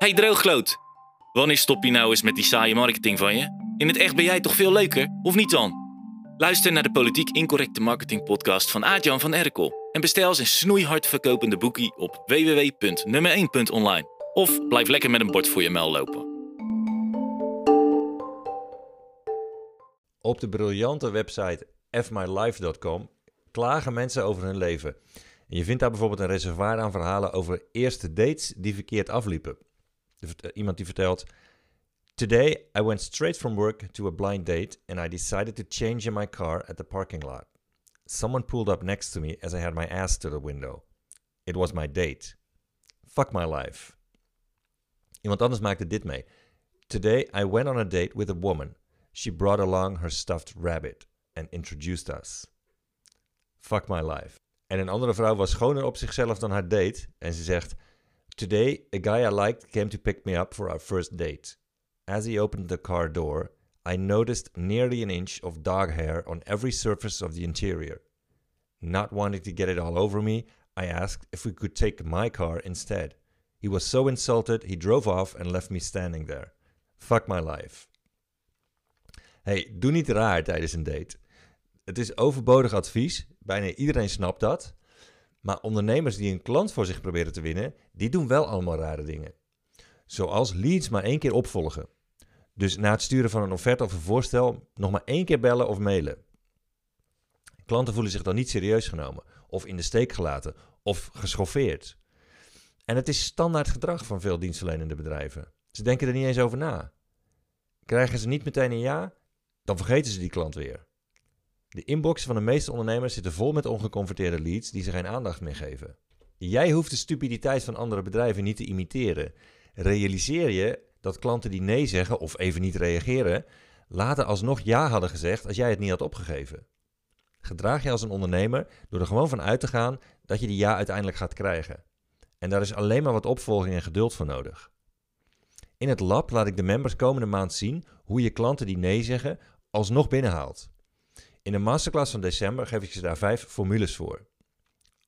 Hey droogloot, wanneer stop je nou eens met die saaie marketing van je? In het echt ben jij toch veel leuker, of niet dan? Luister naar de Politiek Incorrecte Marketing podcast van Aart-Jan van Erkel. En bestel zijn snoeihard verkopende boekie op www.nummer1.online. Of blijf lekker met een bord voor je mel lopen. Op de briljante website fmylife.com klagen mensen over hun leven. En je vindt daar bijvoorbeeld een reservoir aan verhalen over eerste dates die verkeerd afliepen. Iemand die vertelt: Today I went straight from work to a blind date and I decided to change in my car at the parking lot. Someone pulled up next to me as I had my ass to the window. It was my date. Fuck my life. Iemand anders maakte dit mee. Today I went on a date with a woman. She brought along her stuffed rabbit and introduced us. Fuck my life. En een andere vrouw was schoner op zichzelf dan haar date en ze zegt: Today, a guy I liked came to pick me up for our first date. As he opened the car door, I noticed nearly an inch of dog hair on every surface of the interior. Not wanting to get it all over me, I asked if we could take my car instead. He was so insulted, he drove off and left me standing there. Fuck my life. Hey, doe niet raar tijdens een date. Het is overbodig advies, bijna iedereen snapt dat. Maar ondernemers die een klant voor zich proberen te winnen, die doen wel allemaal rare dingen. Zoals leads maar één keer opvolgen. Dus na het sturen van een offerte of een voorstel nog maar één keer bellen of mailen. Klanten voelen zich dan niet serieus genomen, of in de steek gelaten, of geschoffeerd. En het is standaard gedrag van veel dienstverlenende bedrijven. Ze denken er niet eens over na. Krijgen ze niet meteen een ja, dan vergeten ze die klant weer. De inboxen van de meeste ondernemers zitten vol met ongeconverteerde leads die ze geen aandacht meer geven. Jij hoeft de stupiditeit van andere bedrijven niet te imiteren. Realiseer je dat klanten die nee zeggen of even niet reageren, later alsnog ja hadden gezegd als jij het niet had opgegeven. Gedraag je als een ondernemer door er gewoon van uit te gaan dat je die ja uiteindelijk gaat krijgen. En daar is alleen maar wat opvolging en geduld voor nodig. In het lab laat ik de members komende maand zien hoe je klanten die nee zeggen alsnog binnenhaalt. In de masterclass van december geef ik je daar vijf formules voor.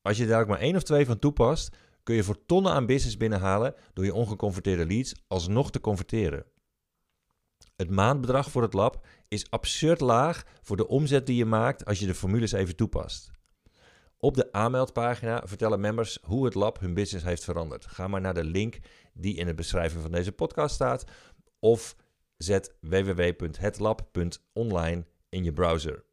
Als je daar ook maar één of twee van toepast, kun je voor tonnen aan business binnenhalen door je ongeconverteerde leads alsnog te converteren. Het maandbedrag voor het lab is absurd laag voor de omzet die je maakt als je de formules even toepast. Op de aanmeldpagina vertellen members hoe het lab hun business heeft veranderd. Ga maar naar de link die in de beschrijving van deze podcast staat of zet www.hetlab.online in je browser.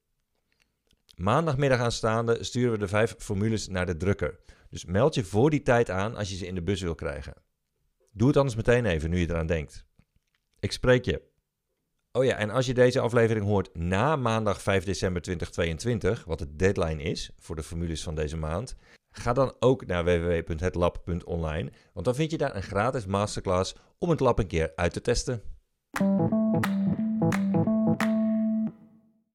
Maandagmiddag aanstaande sturen we de vijf formules naar de drukker. Dus meld je voor die tijd aan als je ze in de bus wil krijgen. Doe het anders meteen even nu je eraan denkt. Ik spreek je. Oh ja, en als je deze aflevering hoort na maandag 5 december 2022, wat de deadline is voor de formules van deze maand, ga dan ook naar www.hetlab.online, want dan vind je daar een gratis masterclass om het lab een keer uit te testen.